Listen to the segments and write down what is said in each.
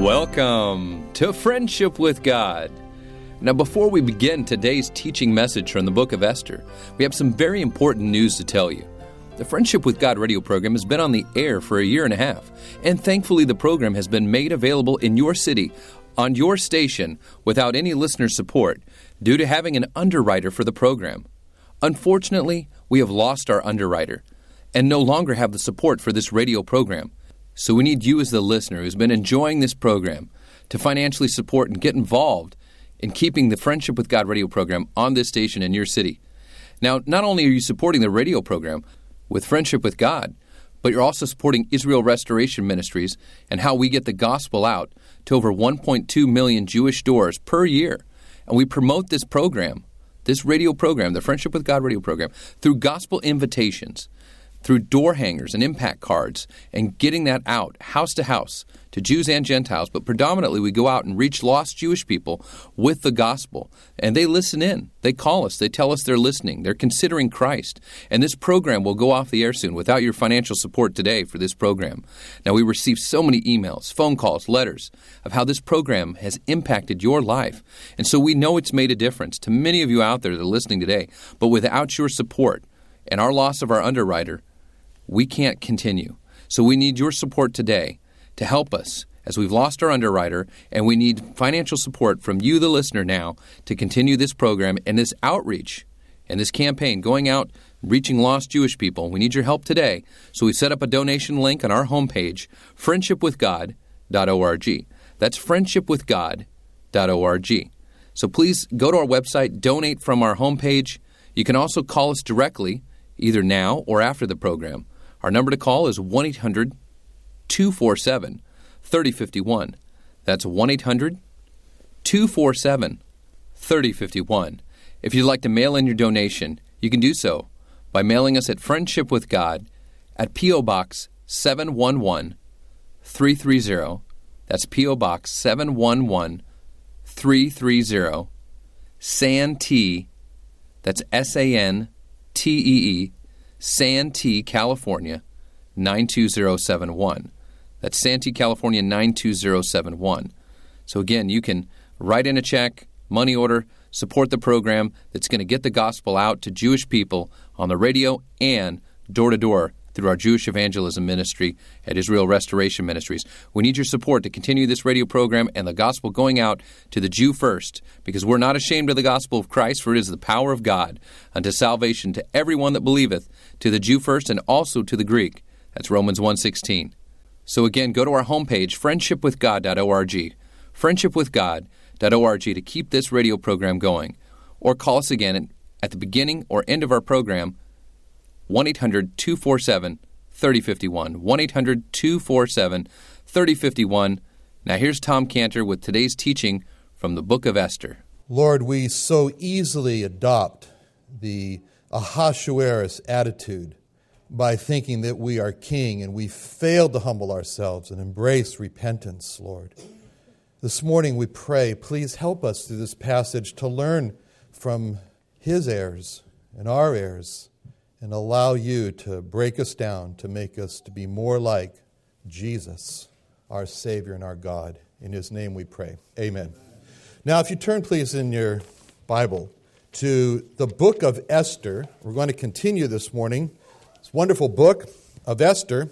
Welcome to Friendship with God. Now, before we begin today's teaching message from the book of Esther, we have some very important news to tell you. The Friendship with God radio program has been on the air for a year and a half, and thankfully, the program has been made available in your city, on your station, without any listener support, due to having an underwriter for the program. Unfortunately, we have lost our underwriter and no longer have the support for this radio program. So we need you as the listener who's been enjoying this program to financially support and get involved in keeping the Friendship with God radio program on this station in your city. Now, not only are you supporting the radio program with Friendship with God, but you're also supporting Israel Restoration Ministries and how we get the gospel out to over 1.2 million Jewish doors per year. And we promote this program, this radio program, the Friendship with God radio program, through gospel invitations through door hangers and impact cards and getting that out house to house to Jews and Gentiles, but predominantly we go out and reach lost Jewish people with the gospel. And they listen in. They call us. They tell us they're listening. They're considering Christ. And this program will go off the air soon without your financial support today for this program. Now, we receive so many emails, phone calls, letters of how this program has impacted your life. And so we know it's made a difference to many of you out there that are listening today. But without your support and our loss of our underwriter, we can't continue. So we need your support today to help us as we've lost our underwriter, and we need financial support from you, the listener, now to continue this program and this outreach and this campaign going out reaching lost Jewish people. We need your help today. So we set up a donation link on our homepage, friendshipwithgod.org. That's friendshipwithgod.org. So please go to our website, donate from our homepage. You can also call us directly, either now or after the program. Our number to call is 1 800 247 3051. That's 1 800 247 3051. If you'd like to mail in your donation, you can do so by mailing us at Friendship with God at P.O. Box 711 330. That's P.O. Box 711 330. Santee, that's S A N T E E, Santee, California 92071. That's Santee, California 92071. So again, you can write in a check, money order, support the program that's going to get the gospel out to Jewish people on the radio and door to door through our Jewish evangelism ministry at Israel Restoration Ministries. We need your support to continue this radio program and the gospel going out to the Jew first, because we're not ashamed of the gospel of Christ, for it is the power of God unto salvation to everyone that believeth, to the Jew first and also to the Greek. That's Romans 1:16. So again, go to our homepage friendshipwithgod.org. friendshipwithgod.org to keep this radio program going or call us again at the beginning or end of our program 1 800 247 3051. 1 800 247 3051. Now, here's Tom Cantor with today's teaching from the book of Esther. Lord, we so easily adopt the Ahasuerus attitude by thinking that we are king and we fail to humble ourselves and embrace repentance, Lord. This morning we pray, please help us through this passage to learn from his heirs and our heirs and allow you to break us down to make us to be more like Jesus, our Savior and our God. In his name we pray. Amen. Now, if you turn, please, in your Bible to the book of Esther, we're going to continue this morning. This wonderful book of Esther,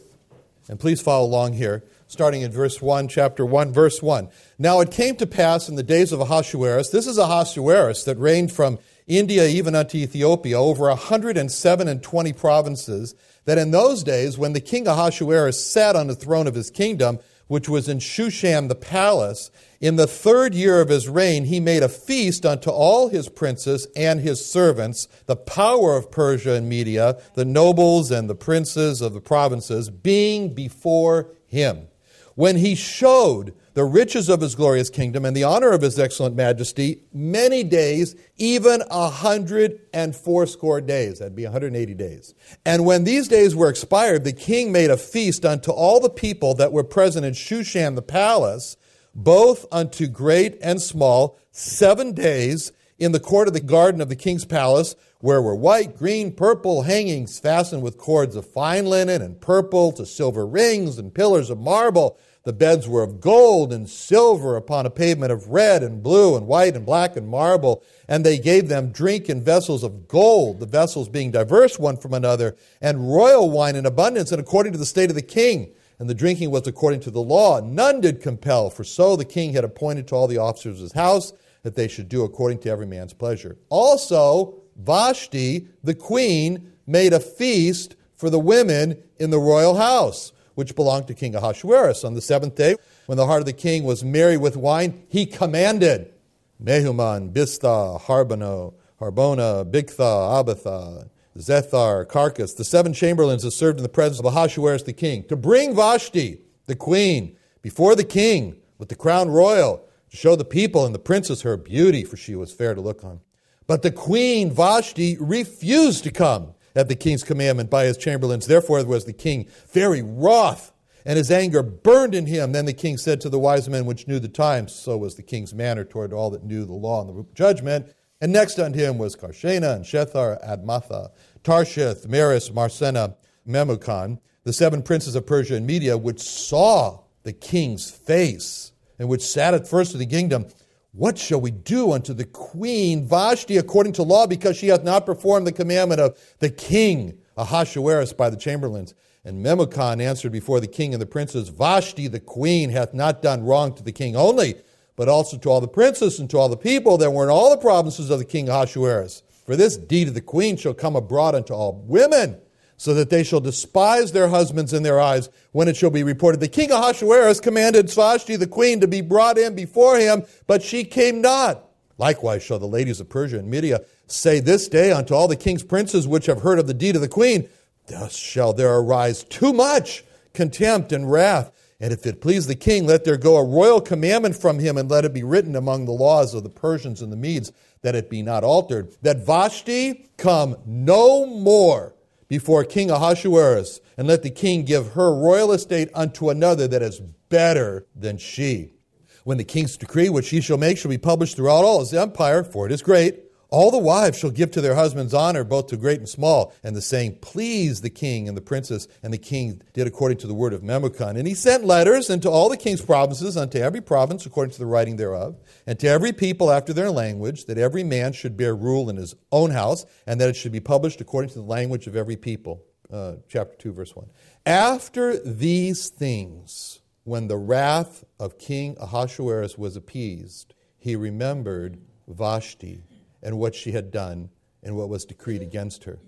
and please follow along here, starting in verse 1, chapter 1, verse 1. Now it came to pass in the days of Ahasuerus, this is Ahasuerus that reigned from India even unto Ethiopia, over a hundred and seven and twenty provinces, that in those days, when the king Ahasuerus sat on the throne of his kingdom, which was in Shushan the palace, in the third year of his reign, he made a feast unto all his princes and his servants, the power of Persia and Media, the nobles and the princes of the provinces, being before him. When he showed the riches of his glorious kingdom and the honor of his excellent majesty many days, even a hundred and fourscore days. That'd be 180 days. And when these days were expired, the king made a feast unto all the people that were present in Shushan the palace, both unto great and small, seven days, in the court of the garden of the king's palace, where were white, green, purple hangings fastened with cords of fine linen and purple to silver rings and pillars of marble. The beds were of gold and silver upon a pavement of red and blue and white and black and marble. And they gave them drink in vessels of gold, the vessels being diverse one from another, and royal wine in abundance, and according to the state of the king. And the drinking was according to the law. None did compel, for so the king had appointed to all the officers of his house that they should do according to every man's pleasure. Also, Vashti, the queen, made a feast for the women in the royal house which belonged to King Ahasuerus. On the seventh day, when the heart of the king was merry with wine, he commanded Mehuman, Biztha, Harbano, Harbona, Bigtha, Abitha, Zethar, Carcas, the seven chamberlains that served in the presence of Ahasuerus the king, to bring Vashti, the queen, before the king with the crown royal, to show the people and the princess her beauty, for she was fair to look on. But the queen Vashti refused to come at the king's commandment by his chamberlains. Therefore was the king very wroth, and his anger burned in him. Then the king said to the wise men which knew the times, so was the king's manner toward all that knew the law and the judgment. And next unto him was Carshena and Shethar, Admatha, Tarshith, Meres, Marsena, Memucan, the seven princes of Persia and Media, which saw the king's face, and which sat at first of the kingdom what shall we do unto the queen Vashti according to law, because she hath not performed the commandment of the king Ahasuerus by the chamberlains? And Memucan answered before the king and the princes, Vashti the queen hath not done wrong to the king only, but also to all the princes and to all the people that were in all the provinces of the king Ahasuerus. For this deed of the queen shall come abroad unto all women so that they shall despise their husbands in their eyes when it shall be reported. The king Ahasuerus commanded Vashti the queen to be brought in before him, but she came not. Likewise shall the ladies of Persia and Media say this day unto all the king's princes which have heard of the deed of the queen, Thus shall there arise too much contempt and wrath. And if it please the king, let there go a royal commandment from him, and let it be written among the laws of the Persians and the Medes, that it be not altered, that Vashti come no more before King Ahasuerus, and let the king give her royal estate unto another that is better than she. When the king's decree, which he shall make, shall be published throughout all his empire, for it is great, all the wives shall give to their husbands honor, both to great and small. And the saying pleased the king and the princess, and the king did according to the word of Memucan. And he sent letters into all the king's provinces, unto every province according to the writing thereof, and to every people after their language, that every man should bear rule in his own house, and that it should be published according to the language of every people. Uh, chapter 2, verse 1. After these things, when the wrath of King Ahasuerus was appeased, he remembered Vashti and what she had done and what was decreed against her.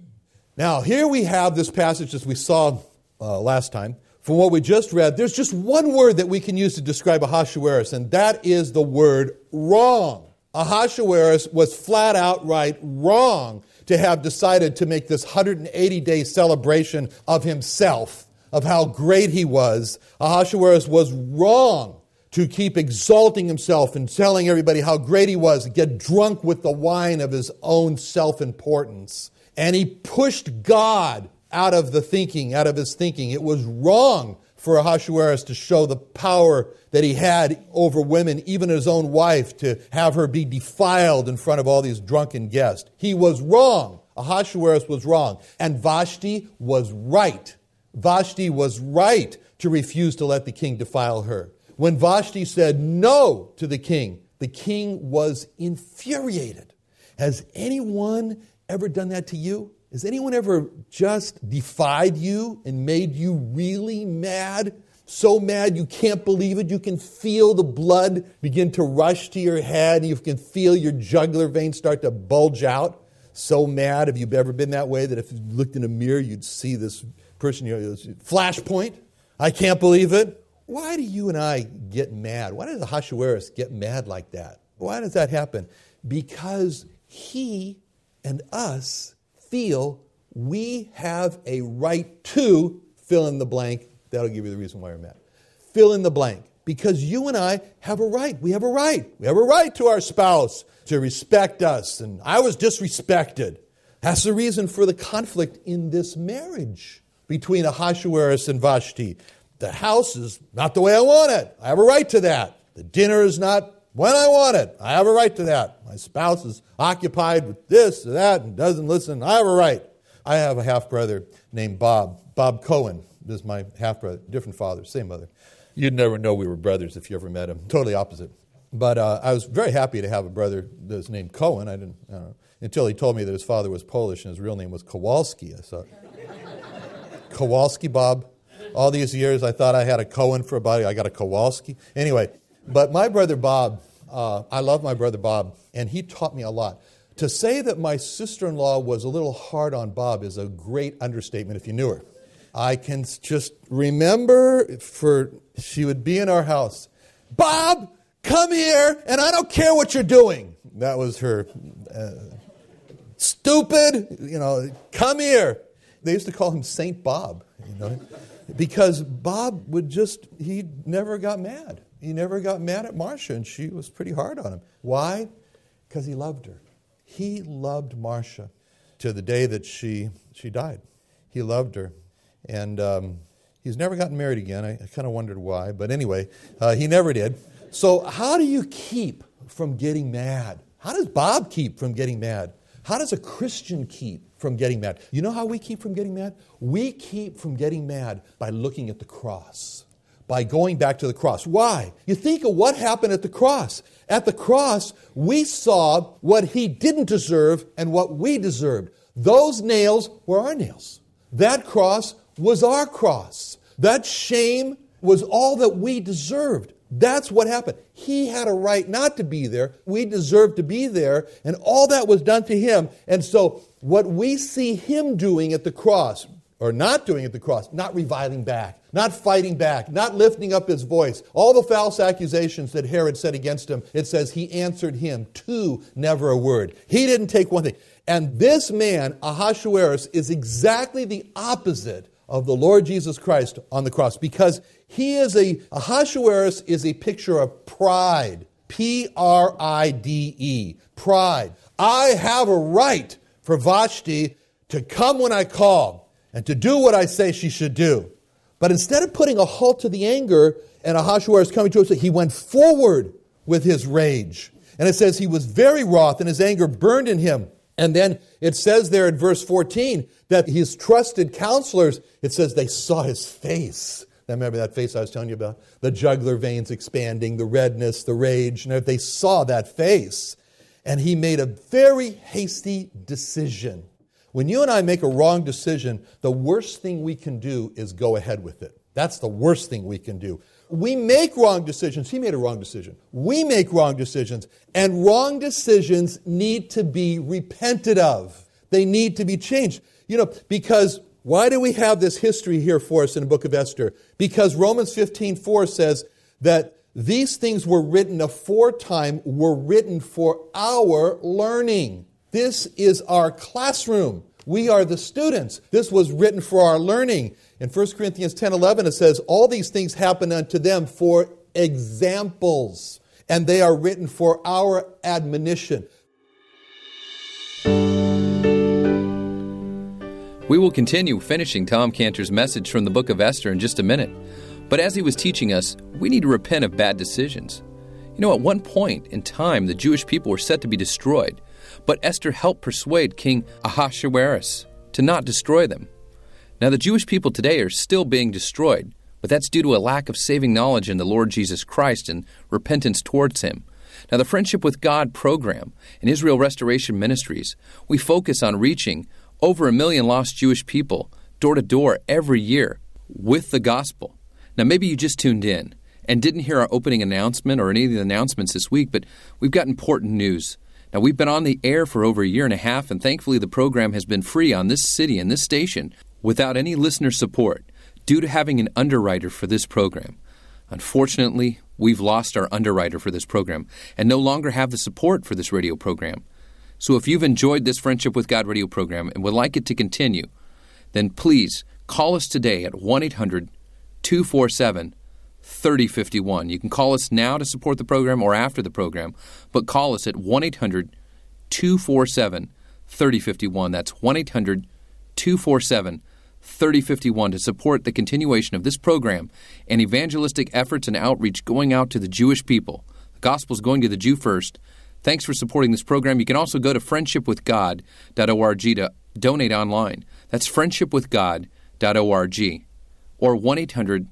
Now, here we have this passage as we saw uh, last time. From what we just read, there's just one word that we can use to describe Ahasuerus, and that is the word wrong. Ahasuerus was flat out right wrong to have decided to make this 180 day celebration of himself, of how great he was. Ahasuerus was wrong to keep exalting himself and telling everybody how great he was, get drunk with the wine of his own self importance. And he pushed God out of the thinking, out of his thinking. It was wrong for Ahasuerus to show the power that he had over women, even his own wife, to have her be defiled in front of all these drunken guests. He was wrong. Ahasuerus was wrong. And Vashti was right. Vashti was right to refuse to let the king defile her. When Vashti said no to the king, the king was infuriated. Has anyone ever done that to you? Has anyone ever just defied you and made you really mad? So mad you can't believe it. You can feel the blood begin to rush to your head. You can feel your jugular veins start to bulge out. So mad. Have you ever been that way that if you looked in a mirror, you'd see this person, you know, flashpoint? I can't believe it. Why do you and I get mad? Why does Ahasuerus get mad like that? Why does that happen? Because he and us feel we have a right to fill in the blank. That'll give you the reason why we're mad. Fill in the blank. Because you and I have a right. We have a right. We have a right to our spouse to respect us. And I was disrespected. That's the reason for the conflict in this marriage between Ahasuerus and Vashti. The house is not the way I want it. I have a right to that. The dinner is not when I want it. I have a right to that. My spouse is occupied with this or that and doesn't listen. I have a right. I have a half brother named Bob. Bob Cohen is my half brother, different father, same mother. You'd never know we were brothers if you ever met him. Totally opposite. But uh, I was very happy to have a brother that's named Cohen. I didn't, know, until he told me that his father was Polish and his real name was Kowalski. I thought, Kowalski Bob. All these years, I thought I had a Cohen for a body. I got a Kowalski. Anyway, but my brother Bob, uh, I love my brother Bob, and he taught me a lot. To say that my sister in law was a little hard on Bob is a great understatement if you knew her. I can just remember for she would be in our house. Bob, come here, and I don't care what you're doing. That was her. Uh, stupid, you know, come here. They used to call him Saint Bob, you know, because Bob would just, he never got mad. He never got mad at Marcia, and she was pretty hard on him. Why? Because he loved her. He loved Marcia to the day that she, she died. He loved her. And um, he's never gotten married again. I, I kind of wondered why, but anyway, uh, he never did. So, how do you keep from getting mad? How does Bob keep from getting mad? How does a Christian keep from getting mad? You know how we keep from getting mad? We keep from getting mad by looking at the cross, by going back to the cross. Why? You think of what happened at the cross. At the cross, we saw what he didn't deserve and what we deserved. Those nails were our nails. That cross was our cross. That shame was all that we deserved. That's what happened. He had a right not to be there. We deserved to be there, and all that was done to him. And so, what we see him doing at the cross, or not doing at the cross, not reviling back, not fighting back, not lifting up his voice, all the false accusations that Herod said against him, it says he answered him to never a word. He didn't take one thing. And this man, Ahasuerus, is exactly the opposite of the Lord Jesus Christ on the cross because he is a, Ahasuerus is a picture of pride. P R I D E. Pride. I have a right for Vashti to come when I call and to do what I say she should do. But instead of putting a halt to the anger and Ahasuerus coming to us, he went forward with his rage. And it says he was very wroth and his anger burned in him. And then it says there in verse 14 that his trusted counselors, it says they saw his face. Now remember that face I was telling you about? The jugular veins expanding, the redness, the rage. And they saw that face. And he made a very hasty decision. When you and I make a wrong decision, the worst thing we can do is go ahead with it. That's the worst thing we can do. We make wrong decisions. He made a wrong decision. We make wrong decisions. And wrong decisions need to be repented of, they need to be changed. You know, because why do we have this history here for us in the book of Esther? Because Romans 15 4 says that these things were written aforetime, were written for our learning. This is our classroom. We are the students. This was written for our learning. In 1 Corinthians 10 11, it says, All these things happen unto them for examples, and they are written for our admonition. We will continue finishing Tom Cantor's message from the book of Esther in just a minute. But as he was teaching us, we need to repent of bad decisions. You know, at one point in time, the Jewish people were set to be destroyed, but Esther helped persuade King Ahasuerus to not destroy them. Now, the Jewish people today are still being destroyed, but that's due to a lack of saving knowledge in the Lord Jesus Christ and repentance towards Him. Now, the Friendship with God program and Israel Restoration Ministries, we focus on reaching over a million lost Jewish people door to door every year with the gospel. Now, maybe you just tuned in and didn't hear our opening announcement or any of the announcements this week, but we've got important news. Now, we've been on the air for over a year and a half, and thankfully the program has been free on this city and this station without any listener support due to having an underwriter for this program. Unfortunately, we've lost our underwriter for this program and no longer have the support for this radio program. So if you've enjoyed this Friendship with God radio program and would like it to continue, then please call us today at 1 800 247 3051. You can call us now to support the program or after the program, but call us at 1 800 247 3051. That's 1 800 247 3051 to support the continuation of this program and evangelistic efforts and outreach going out to the Jewish people The gospel is going to the Jew first. Thanks for supporting this program. You can also go to friendshipwithgod.org to donate online. That's friendshipwithgod.org or 1 800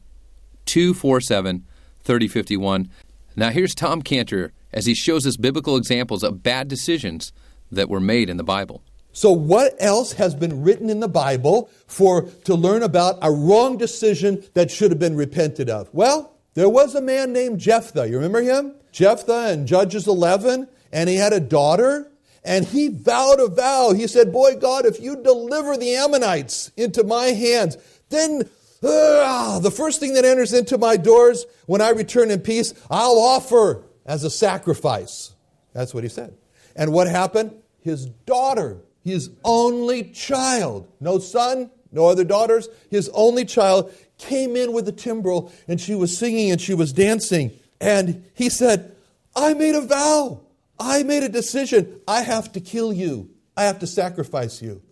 247 3051. Now, here's Tom Cantor as he shows us biblical examples of bad decisions that were made in the Bible. So, what else has been written in the Bible for to learn about a wrong decision that should have been repented of? Well, there was a man named Jephthah. You remember him? Jephthah in Judges 11, and he had a daughter, and he vowed a vow. He said, Boy, God, if you deliver the Ammonites into my hands, then uh, the first thing that enters into my doors when I return in peace, I'll offer as a sacrifice. That's what he said. And what happened? His daughter his only child, no son, no other daughters, his only child came in with a timbrel and she was singing and she was dancing. And he said, I made a vow. I made a decision. I have to kill you. I have to sacrifice you.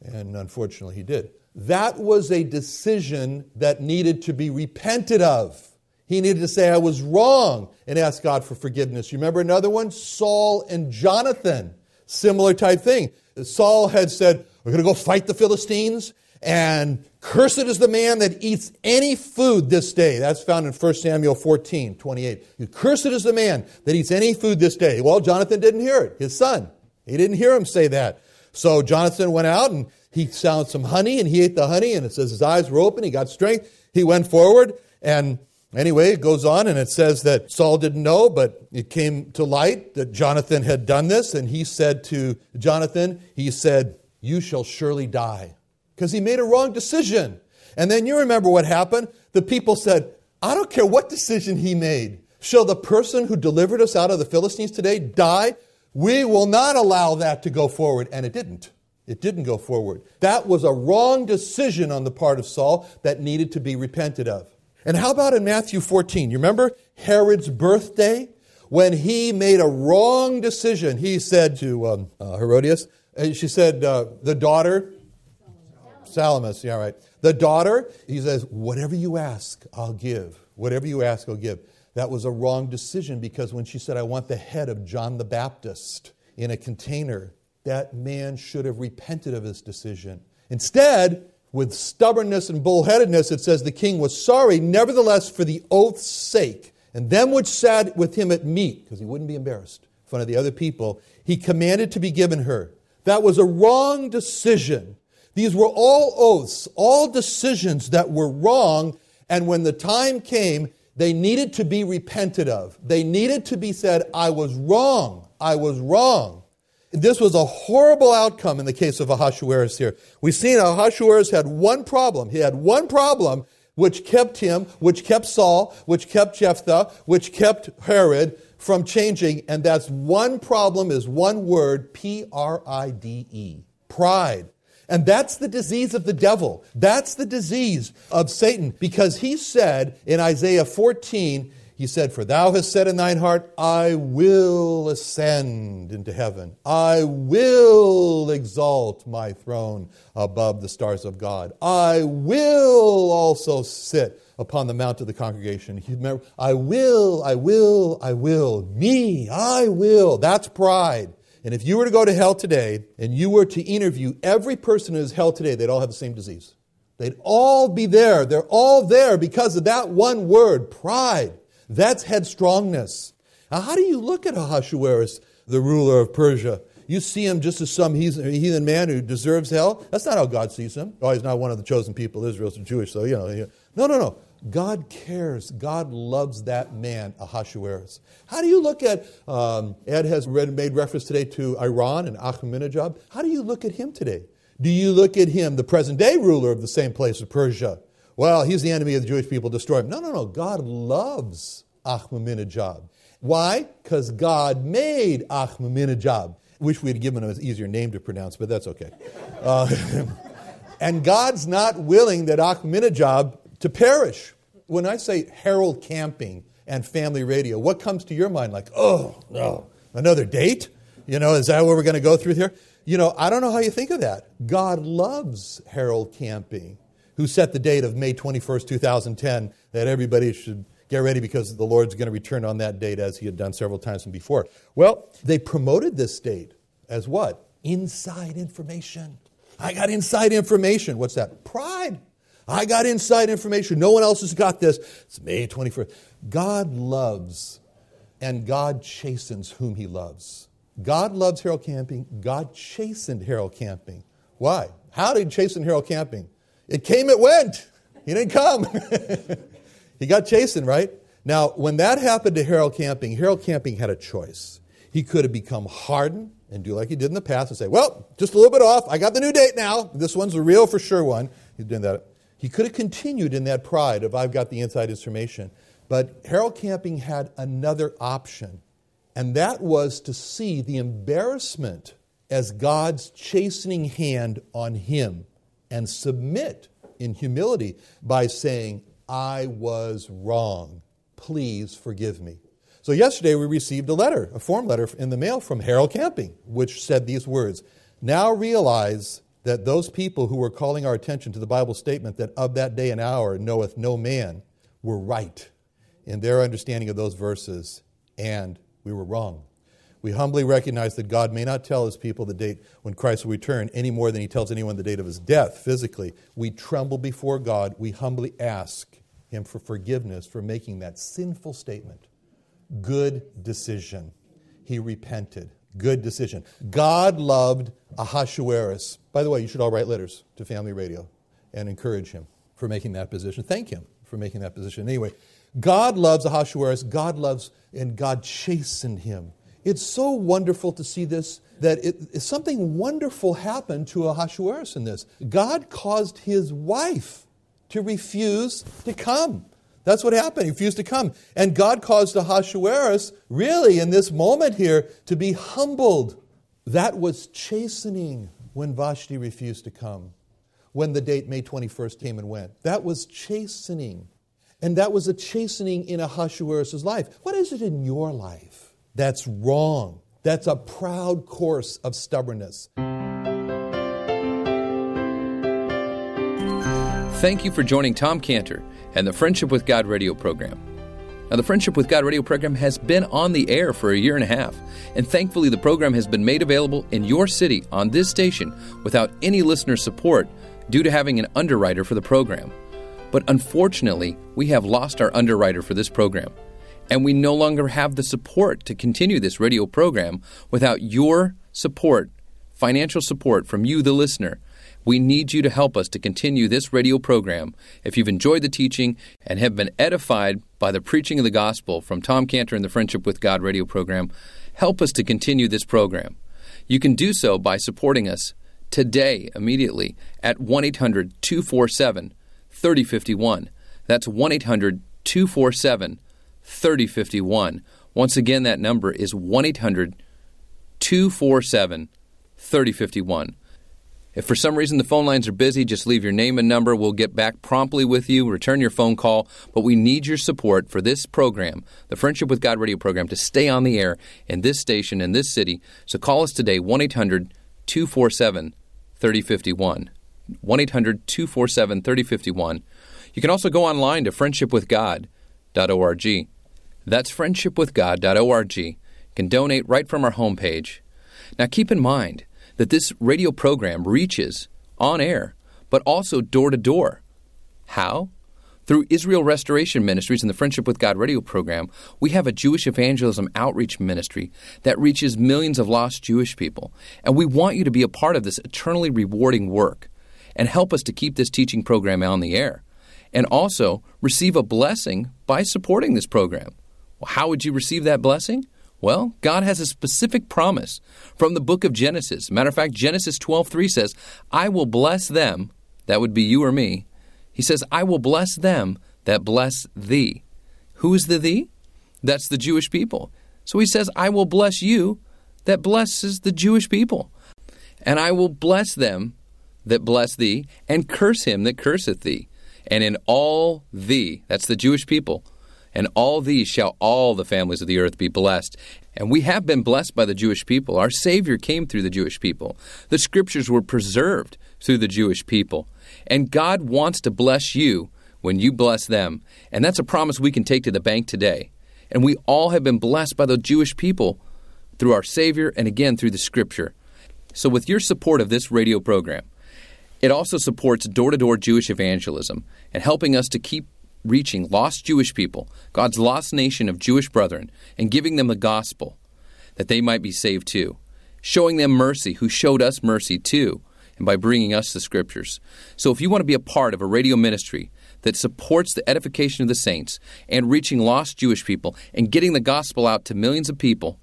And unfortunately, he did. That was a decision that needed to be repented of. He needed to say, I was wrong, and ask God for forgiveness. You remember another one? Saul and Jonathan. Similar type thing. Saul had said, We're going to go fight the Philistines, and cursed is the man that eats any food this day. That's found in 1 Samuel 14, 28. Cursed is the man that eats any food this day. Well, Jonathan didn't hear it, his son. He didn't hear him say that. So Jonathan went out and he found some honey and he ate the honey, and it says his eyes were open, he got strength. He went forward, and Anyway, it goes on and it says that Saul didn't know, but it came to light that Jonathan had done this. And he said to Jonathan, he said, You shall surely die. Because he made a wrong decision. And then you remember what happened? The people said, I don't care what decision he made. Shall the person who delivered us out of the Philistines today die? We will not allow that to go forward. And it didn't. It didn't go forward. That was a wrong decision on the part of Saul that needed to be repented of. And how about in Matthew 14? You remember Herod's birthday? When he made a wrong decision, he said to um, uh, Herodias, uh, she said, uh, the daughter, Salamis, yeah, right. The daughter, he says, whatever you ask, I'll give. Whatever you ask, I'll give. That was a wrong decision because when she said, I want the head of John the Baptist in a container, that man should have repented of his decision. Instead, with stubbornness and bullheadedness, it says the king was sorry, nevertheless, for the oath's sake, and them which sat with him at meat, because he wouldn't be embarrassed in front of the other people, he commanded to be given her. That was a wrong decision. These were all oaths, all decisions that were wrong, and when the time came, they needed to be repented of. They needed to be said, I was wrong. I was wrong. This was a horrible outcome in the case of Ahasuerus here. We've seen Ahasuerus had one problem. He had one problem which kept him, which kept Saul, which kept Jephthah, which kept Herod from changing, and that's one problem is one word, P R I D E. Pride. And that's the disease of the devil. That's the disease of Satan because he said in Isaiah 14, he said, For thou hast said in thine heart, I will ascend into heaven. I will exalt my throne above the stars of God. I will also sit upon the mount of the congregation. Remember, I will, I will, I will. Me, I will. That's pride. And if you were to go to hell today and you were to interview every person who is hell today, they'd all have the same disease. They'd all be there. They're all there because of that one word, pride. That's headstrongness. Now, how do you look at Ahasuerus, the ruler of Persia? You see him just as some heathen man who deserves hell? That's not how God sees him. Oh, he's not one of the chosen people. Israel's Jewish, so, you know. No, no, no. God cares. God loves that man, Ahasuerus. How do you look at, um, Ed has read, made reference today to Iran and Ahmadinejad. How do you look at him today? Do you look at him, the present day ruler of the same place of Persia? well, he's the enemy of the Jewish people, destroy him. No, no, no. God loves Ahmadinejad. Why? Because God made Ahmadinejad. Wish we had given him an easier name to pronounce, but that's okay. Uh, and God's not willing that Ahmadinejad to perish. When I say Harold Camping and family radio, what comes to your mind? Like, oh, no, another date? You know, is that what we're going to go through here? You know, I don't know how you think of that. God loves Harold Camping who set the date of May 21st, 2010, that everybody should get ready because the Lord's going to return on that date as he had done several times before. Well, they promoted this date as what? Inside information. I got inside information. What's that? Pride. I got inside information. No one else has got this. It's May 21st. God loves and God chastens whom he loves. God loves Harold Camping. God chastened Harold Camping. Why? How did he chasten Harold Camping? It came, it went. He didn't come. he got chastened, right? Now, when that happened to Harold Camping, Harold Camping had a choice. He could have become hardened and do like he did in the past and say, well, just a little bit off. I got the new date now. This one's a real for sure one. He did that. He could have continued in that pride of I've got the inside information. But Harold Camping had another option, and that was to see the embarrassment as God's chastening hand on him and submit in humility by saying, I was wrong. Please forgive me. So, yesterday we received a letter, a form letter in the mail from Harold Camping, which said these words Now realize that those people who were calling our attention to the Bible statement that of that day and hour knoweth no man were right in their understanding of those verses, and we were wrong. We humbly recognize that God may not tell his people the date when Christ will return any more than he tells anyone the date of his death physically. We tremble before God. We humbly ask him for forgiveness for making that sinful statement. Good decision. He repented. Good decision. God loved Ahasuerus. By the way, you should all write letters to Family Radio and encourage him for making that position. Thank him for making that position. Anyway, God loves Ahasuerus. God loves, and God chastened him. It's so wonderful to see this that it, something wonderful happened to Ahasuerus in this. God caused his wife to refuse to come. That's what happened. He refused to come. And God caused Ahasuerus, really, in this moment here, to be humbled. That was chastening when Vashti refused to come, when the date May 21st came and went. That was chastening. And that was a chastening in Ahasuerus' life. What is it in your life? That's wrong. That's a proud course of stubbornness. Thank you for joining Tom Cantor and the Friendship with God radio program. Now, the Friendship with God radio program has been on the air for a year and a half, and thankfully, the program has been made available in your city on this station without any listener support due to having an underwriter for the program. But unfortunately, we have lost our underwriter for this program and we no longer have the support to continue this radio program without your support, financial support from you, the listener. We need you to help us to continue this radio program. If you've enjoyed the teaching and have been edified by the preaching of the gospel from Tom Cantor and the Friendship with God radio program, help us to continue this program. You can do so by supporting us today, immediately, at 1 800 247 3051. That's 1 800 247 3051. Once again, that number is 1 800 247 3051. If for some reason the phone lines are busy, just leave your name and number. We'll get back promptly with you, return your phone call. But we need your support for this program, the Friendship with God radio program, to stay on the air in this station, in this city. So call us today, 1 800 247 3051. 1 800 247 3051. You can also go online to friendshipwithgod.org. That's friendshipwithgod.org. You can donate right from our homepage. Now keep in mind that this radio program reaches on air, but also door to door. How? Through Israel Restoration Ministries and the Friendship with God radio program, we have a Jewish evangelism outreach ministry that reaches millions of lost Jewish people. And we want you to be a part of this eternally rewarding work and help us to keep this teaching program on the air. And also receive a blessing by supporting this program. Well, how would you receive that blessing? Well, God has a specific promise from the book of Genesis. Matter of fact, Genesis 12:3 says, "I will bless them, that would be you or me." He says, "I will bless them that bless thee." Who is the thee? That's the Jewish people. So he says, "I will bless you that blesses the Jewish people." And I will bless them that bless thee, and curse him that curseth thee. And in all thee, that's the Jewish people, and all these shall all the families of the earth be blessed. And we have been blessed by the Jewish people. Our Savior came through the Jewish people. The scriptures were preserved through the Jewish people. And God wants to bless you when you bless them. And that's a promise we can take to the bank today. And we all have been blessed by the Jewish people through our Savior and again through the Scripture. So, with your support of this radio program, it also supports door to door Jewish evangelism and helping us to keep reaching lost Jewish people, God's lost nation of Jewish brethren, and giving them the gospel that they might be saved too. Showing them mercy, who showed us mercy too, and by bringing us the scriptures. So if you want to be a part of a radio ministry that supports the edification of the saints and reaching lost Jewish people and getting the gospel out to millions of people,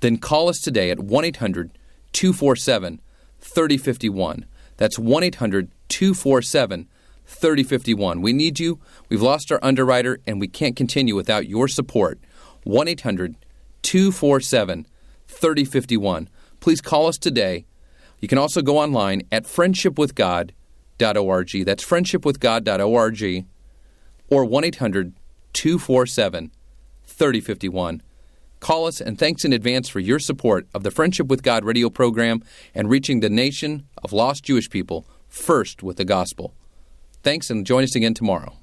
then call us today at 1 800 247 3051. That's 1 800 247 3051. We need you. We've lost our underwriter, and we can't continue without your support. 1 800 247 3051. Please call us today. You can also go online at friendshipwithgod.org. That's friendshipwithgod.org or 1 800 247 3051. Call us and thanks in advance for your support of the Friendship with God radio program and reaching the nation of lost Jewish people first with the gospel. Thanks and join us again tomorrow.